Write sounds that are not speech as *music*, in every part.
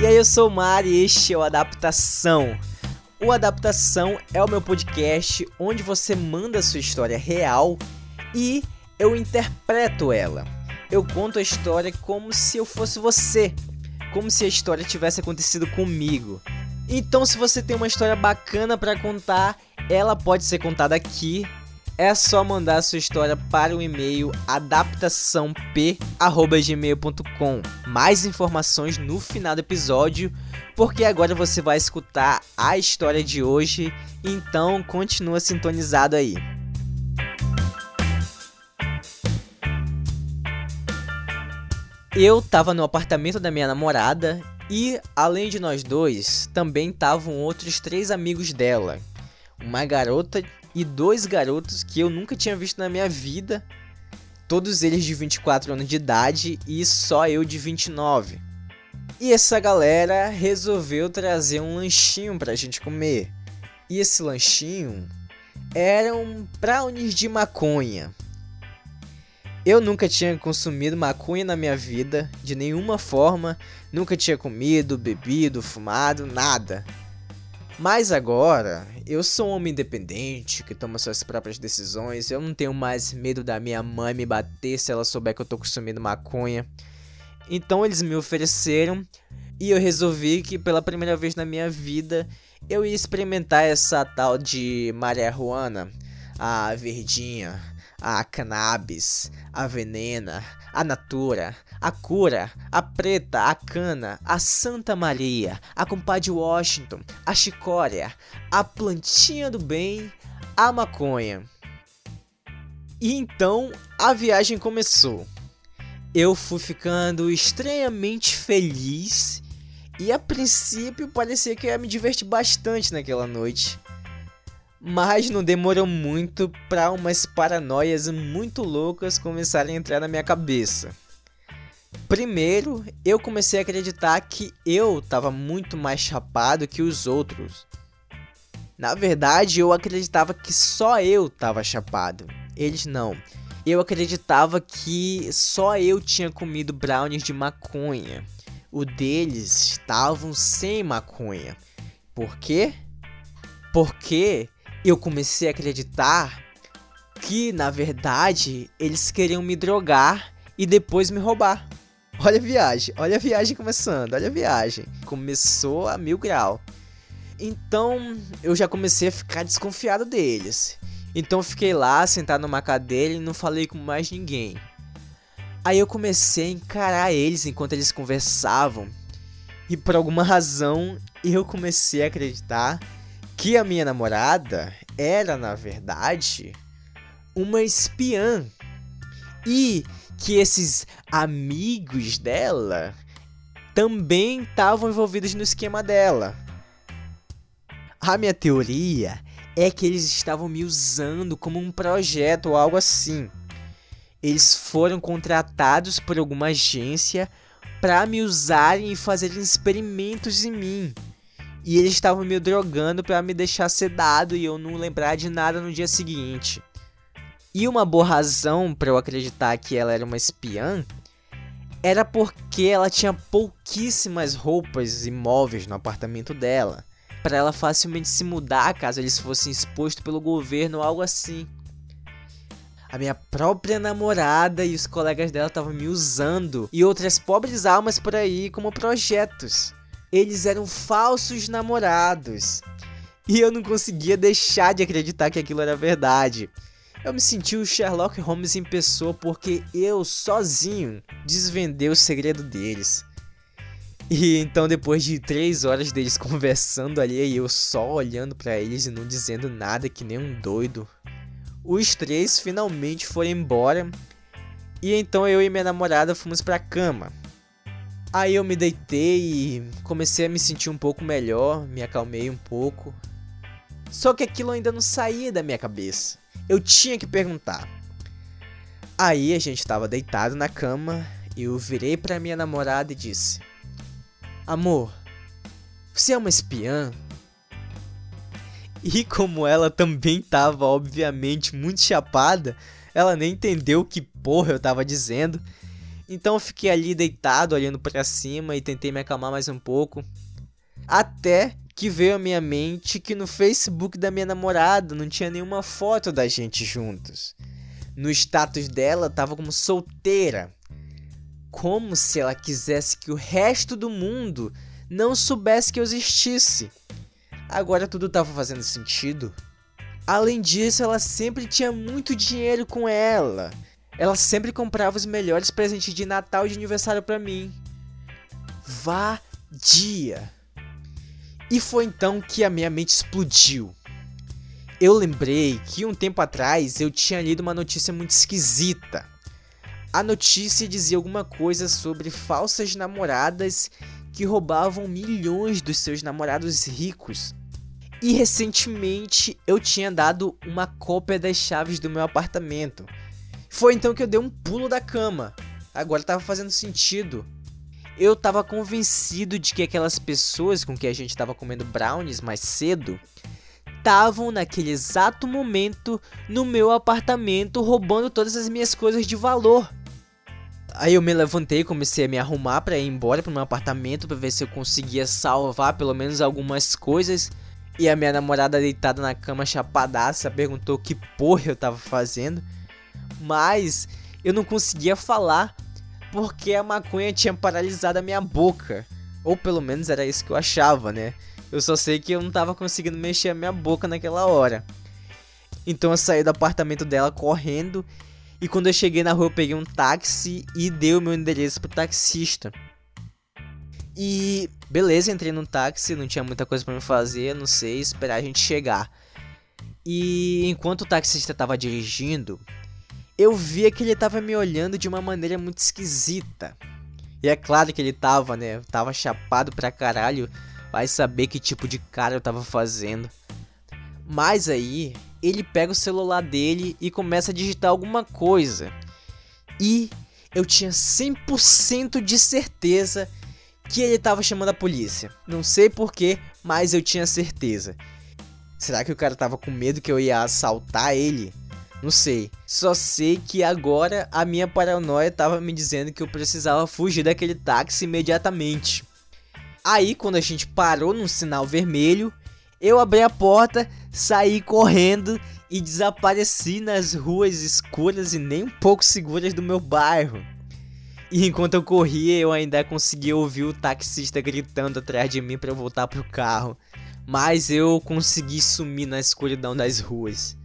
E aí, eu sou o Mari e este é o Adaptação. O Adaptação é o meu podcast onde você manda sua história real e eu interpreto ela. Eu conto a história como se eu fosse você, como se a história tivesse acontecido comigo. Então, se você tem uma história bacana para contar, ela pode ser contada aqui é só mandar sua história para o e-mail adaptaçãop@gmail.com. Mais informações no final do episódio, porque agora você vai escutar a história de hoje, então continua sintonizado aí. Eu tava no apartamento da minha namorada e, além de nós dois, também estavam outros três amigos dela. Uma garota e dois garotos que eu nunca tinha visto na minha vida, todos eles de 24 anos de idade e só eu de 29. E essa galera resolveu trazer um lanchinho pra gente comer. E esse lanchinho eram brownies de maconha. Eu nunca tinha consumido maconha na minha vida, de nenhuma forma, nunca tinha comido, bebido, fumado, nada. Mas agora, eu sou um homem independente que toma suas próprias decisões. Eu não tenho mais medo da minha mãe me bater se ela souber que eu tô consumindo maconha. Então eles me ofereceram e eu resolvi que pela primeira vez na minha vida eu ia experimentar essa tal de marihuana, a verdinha, a cannabis, a venena, a natura, a cura, a preta, a cana, a Santa Maria, a compadre Washington, a chicória, a plantinha do bem, a maconha. E então a viagem começou. Eu fui ficando estranhamente feliz e a princípio parecia que eu ia me divertir bastante naquela noite. Mas não demorou muito para umas paranoias muito loucas começarem a entrar na minha cabeça. Primeiro, eu comecei a acreditar que eu estava muito mais chapado que os outros. Na verdade, eu acreditava que só eu estava chapado. Eles não. Eu acreditava que só eu tinha comido brownies de maconha. O deles estavam sem maconha. Por quê? Porque eu comecei a acreditar que, na verdade, eles queriam me drogar e depois me roubar. Olha a viagem, olha a viagem começando, olha a viagem. Começou a mil grau. Então eu já comecei a ficar desconfiado deles. Então fiquei lá sentado numa cadeira e não falei com mais ninguém. Aí eu comecei a encarar eles enquanto eles conversavam. E por alguma razão eu comecei a acreditar que a minha namorada era, na verdade, uma espiã. E que esses amigos dela também estavam envolvidos no esquema dela. A minha teoria é que eles estavam me usando como um projeto ou algo assim. Eles foram contratados por alguma agência para me usarem e fazerem experimentos em mim. E eles estavam me drogando para me deixar sedado e eu não lembrar de nada no dia seguinte. E uma boa razão para eu acreditar que ela era uma espiã era porque ela tinha pouquíssimas roupas e móveis no apartamento dela, para ela facilmente se mudar caso eles fossem expostos pelo governo ou algo assim. A minha própria namorada e os colegas dela estavam me usando e outras pobres almas por aí como projetos. Eles eram falsos namorados. E eu não conseguia deixar de acreditar que aquilo era verdade. Eu me senti o Sherlock Holmes em pessoa porque eu, sozinho, desvendei o segredo deles. E então, depois de três horas deles *laughs* conversando ali e eu só olhando para eles e não dizendo nada que nem um doido, os três finalmente foram embora. E então eu e minha namorada fomos pra cama. Aí eu me deitei e comecei a me sentir um pouco melhor, me acalmei um pouco. Só que aquilo ainda não saía da minha cabeça. Eu tinha que perguntar. Aí a gente estava deitado na cama e eu virei para minha namorada e disse: Amor, você é uma espiã? E como ela também estava obviamente muito chapada, ela nem entendeu que porra eu estava dizendo Então eu fiquei ali deitado, olhando para cima e tentei me acalmar mais um pouco. Até que veio à minha mente que no Facebook da minha namorada não tinha nenhuma foto da gente juntos. No status dela tava como solteira. Como se ela quisesse que o resto do mundo não soubesse que eu existisse. Agora tudo tava fazendo sentido. Além disso, ela sempre tinha muito dinheiro com ela. Ela sempre comprava os melhores presentes de Natal e de aniversário para mim. Vadia. E foi então que a minha mente explodiu. Eu lembrei que um tempo atrás eu tinha lido uma notícia muito esquisita. A notícia dizia alguma coisa sobre falsas namoradas que roubavam milhões dos seus namorados ricos. E recentemente eu tinha dado uma cópia das chaves do meu apartamento. Foi então que eu dei um pulo da cama. Agora estava fazendo sentido. Eu estava convencido de que aquelas pessoas com que a gente estava comendo brownies mais cedo estavam naquele exato momento no meu apartamento roubando todas as minhas coisas de valor. Aí eu me levantei, comecei a me arrumar para ir embora pro meu apartamento para ver se eu conseguia salvar pelo menos algumas coisas. E a minha namorada deitada na cama chapadaça perguntou que porra eu tava fazendo. Mas eu não conseguia falar porque a maconha tinha paralisado a minha boca. Ou pelo menos era isso que eu achava, né? Eu só sei que eu não tava conseguindo mexer a minha boca naquela hora. Então eu saí do apartamento dela correndo e quando eu cheguei na rua, eu peguei um táxi e dei o meu endereço pro taxista. E beleza, entrei no táxi, não tinha muita coisa para me fazer, não sei, esperar a gente chegar. E enquanto o taxista tava dirigindo, eu via que ele tava me olhando de uma maneira muito esquisita. E é claro que ele tava, né? Tava chapado pra caralho. Vai saber que tipo de cara eu tava fazendo. Mas aí, ele pega o celular dele e começa a digitar alguma coisa. E eu tinha 100% de certeza que ele estava chamando a polícia. Não sei porquê, mas eu tinha certeza. Será que o cara tava com medo que eu ia assaltar ele? Não sei. Só sei que agora a minha paranoia tava me dizendo que eu precisava fugir daquele táxi imediatamente. Aí, quando a gente parou num sinal vermelho, eu abri a porta, saí correndo e desapareci nas ruas escuras e nem um pouco seguras do meu bairro. E enquanto eu corria, eu ainda consegui ouvir o taxista gritando atrás de mim para voltar pro carro. Mas eu consegui sumir na escuridão das ruas.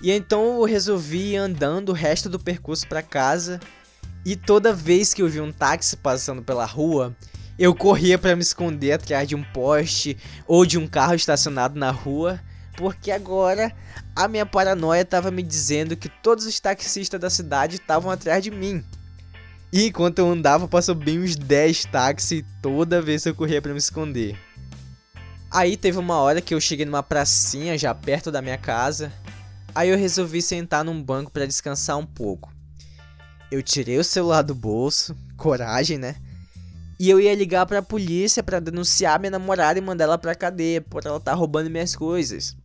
E então eu resolvi ir andando o resto do percurso para casa. E toda vez que eu vi um táxi passando pela rua, eu corria para me esconder atrás de um poste ou de um carro estacionado na rua, porque agora a minha paranoia estava me dizendo que todos os taxistas da cidade estavam atrás de mim. E enquanto eu andava, passou bem uns 10 táxis toda vez que eu corria para me esconder. Aí teve uma hora que eu cheguei numa pracinha já perto da minha casa. Aí eu resolvi sentar num banco para descansar um pouco. Eu tirei o celular do bolso, coragem, né? E eu ia ligar pra polícia para denunciar minha namorada e mandar ela pra cadeia por ela estar tá roubando minhas coisas.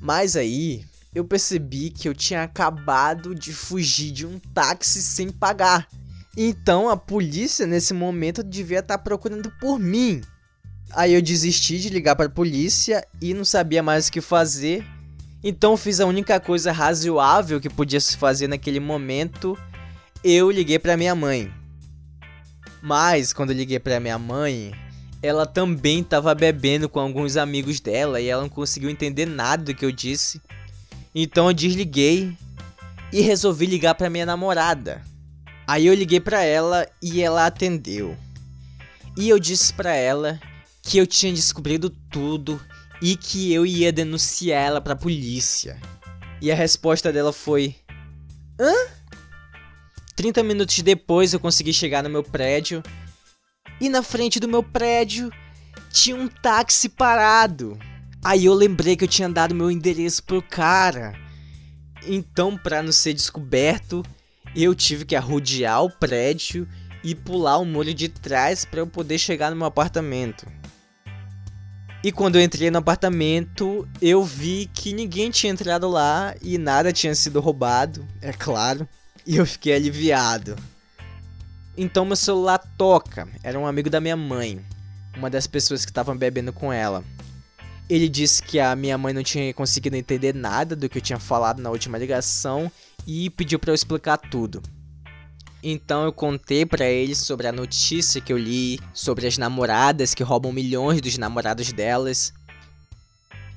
Mas aí eu percebi que eu tinha acabado de fugir de um táxi sem pagar. Então a polícia nesse momento devia estar tá procurando por mim. Aí eu desisti de ligar para a polícia e não sabia mais o que fazer. Então fiz a única coisa razoável que podia se fazer naquele momento. Eu liguei para minha mãe. Mas quando eu liguei para minha mãe, ela também estava bebendo com alguns amigos dela e ela não conseguiu entender nada do que eu disse. Então eu desliguei e resolvi ligar para minha namorada. Aí eu liguei para ela e ela atendeu. E eu disse para ela que eu tinha descobrido tudo e que eu ia denunciar ela para polícia. E a resposta dela foi: Hã? 30 minutos depois eu consegui chegar no meu prédio e na frente do meu prédio tinha um táxi parado. Aí eu lembrei que eu tinha dado meu endereço pro cara. Então, para não ser descoberto, eu tive que arrodear o prédio e pular o muro de trás para eu poder chegar no meu apartamento. E quando eu entrei no apartamento, eu vi que ninguém tinha entrado lá e nada tinha sido roubado, é claro. E eu fiquei aliviado. Então meu celular toca. Era um amigo da minha mãe, uma das pessoas que estavam bebendo com ela. Ele disse que a minha mãe não tinha conseguido entender nada do que eu tinha falado na última ligação e pediu para eu explicar tudo. Então eu contei para ele sobre a notícia que eu li, sobre as namoradas que roubam milhões dos namorados delas.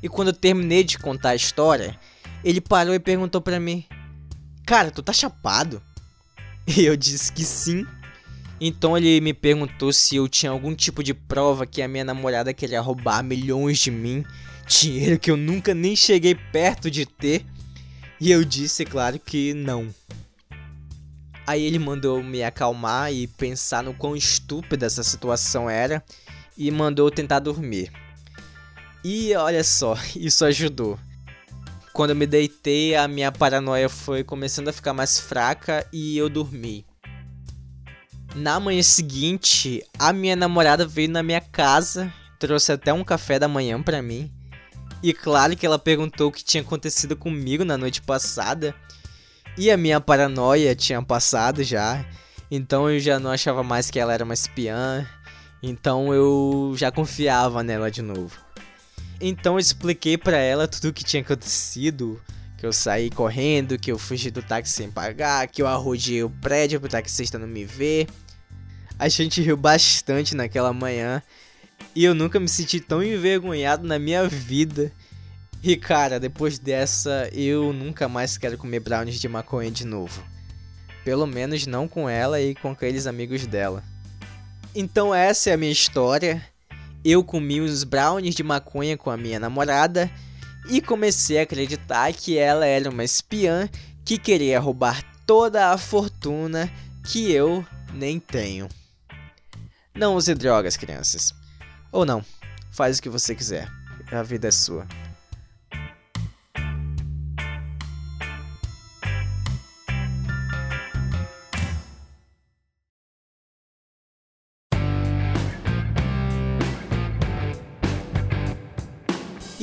E quando eu terminei de contar a história, ele parou e perguntou para mim: "Cara, tu tá chapado?" *laughs* E eu disse que sim. Então ele me perguntou se eu tinha algum tipo de prova que a minha namorada queria roubar milhões de mim, dinheiro que eu nunca nem cheguei perto de ter. E eu disse, claro, que não. Aí ele mandou me acalmar e pensar no quão estúpida essa situação era e mandou tentar dormir. E olha só, *laughs* isso ajudou. Quando eu me deitei, a minha paranoia foi começando a ficar mais fraca e eu dormi. Na manhã seguinte, a minha namorada veio na minha casa, trouxe até um café da manhã para mim. E claro que ela perguntou o que tinha acontecido comigo na noite passada. E a minha paranoia tinha passado já. Então eu já não achava mais que ela era uma espiã. Então eu já confiava nela de novo. Então eu expliquei para ela tudo o que tinha acontecido, que eu saí correndo, que eu fugi do táxi sem pagar, que eu arrojei o prédio pro taxista não me ver. A gente riu bastante naquela manhã e eu nunca me senti tão envergonhado na minha vida. E cara, depois dessa, eu nunca mais quero comer brownies de maconha de novo. Pelo menos não com ela e com aqueles amigos dela. Então essa é a minha história. Eu comi os brownies de maconha com a minha namorada e comecei a acreditar que ela era uma espiã que queria roubar toda a fortuna que eu nem tenho. Não use drogas, crianças. Ou não, faz o que você quiser. A vida é sua.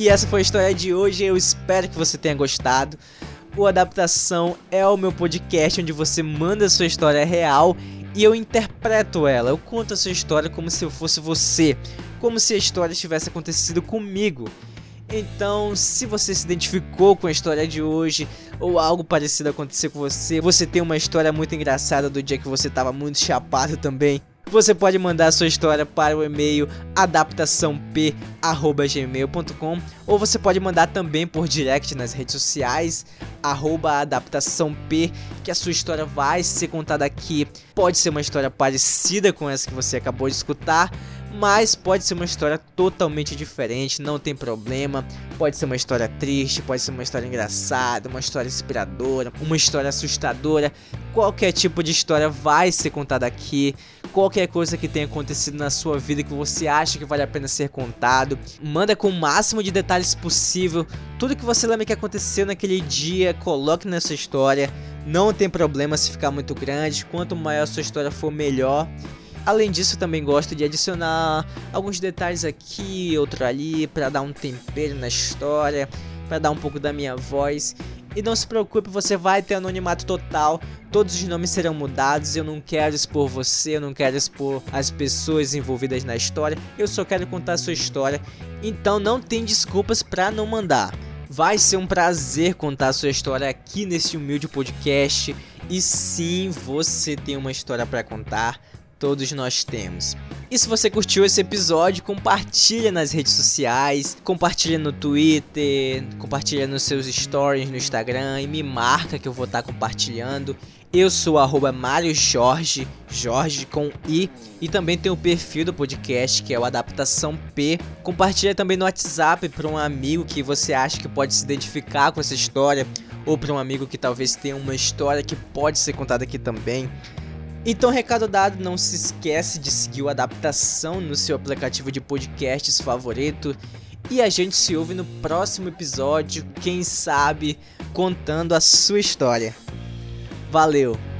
E essa foi a história de hoje. Eu espero que você tenha gostado. O Adaptação é o meu podcast onde você manda a sua história real e eu interpreto ela. Eu conto a sua história como se eu fosse você, como se a história tivesse acontecido comigo. Então, se você se identificou com a história de hoje ou algo parecido aconteceu com você, você tem uma história muito engraçada do dia que você estava muito chapado também, você pode mandar sua história para o e-mail adaptaçãop@gmail.com ou você pode mandar também por direct nas redes sociais @adaptaçãop, que a sua história vai ser contada aqui. Pode ser uma história parecida com essa que você acabou de escutar, mas pode ser uma história totalmente diferente, não tem problema. Pode ser uma história triste, pode ser uma história engraçada, uma história inspiradora, uma história assustadora. Qualquer tipo de história vai ser contada aqui. Qualquer coisa que tenha acontecido na sua vida que você acha que vale a pena ser contado, manda com o máximo de detalhes possível. Tudo que você lembra que aconteceu naquele dia, coloque nessa história. Não tem problema se ficar muito grande, quanto maior a sua história for, melhor. Além disso, também gosto de adicionar alguns detalhes aqui, outro ali, para dar um tempero na história, para dar um pouco da minha voz. E não se preocupe, você vai ter anonimato total. Todos os nomes serão mudados. Eu não quero expor você, eu não quero expor as pessoas envolvidas na história. Eu só quero contar a sua história. Então não tem desculpas para não mandar. Vai ser um prazer contar a sua história aqui nesse humilde podcast. E sim, você tem uma história para contar todos nós temos. E se você curtiu esse episódio, compartilha nas redes sociais, compartilha no Twitter, compartilha nos seus stories no Instagram e me marca que eu vou estar compartilhando. Eu sou arroba Mário Jorge, Jorge com I, e também tem o perfil do podcast que é o Adaptação P. Compartilha também no WhatsApp para um amigo que você acha que pode se identificar com essa história, ou para um amigo que talvez tenha uma história que pode ser contada aqui também. Então, recado dado, não se esquece de seguir o Adaptação no seu aplicativo de podcasts favorito. E a gente se ouve no próximo episódio, quem sabe, contando a sua história. Valeu!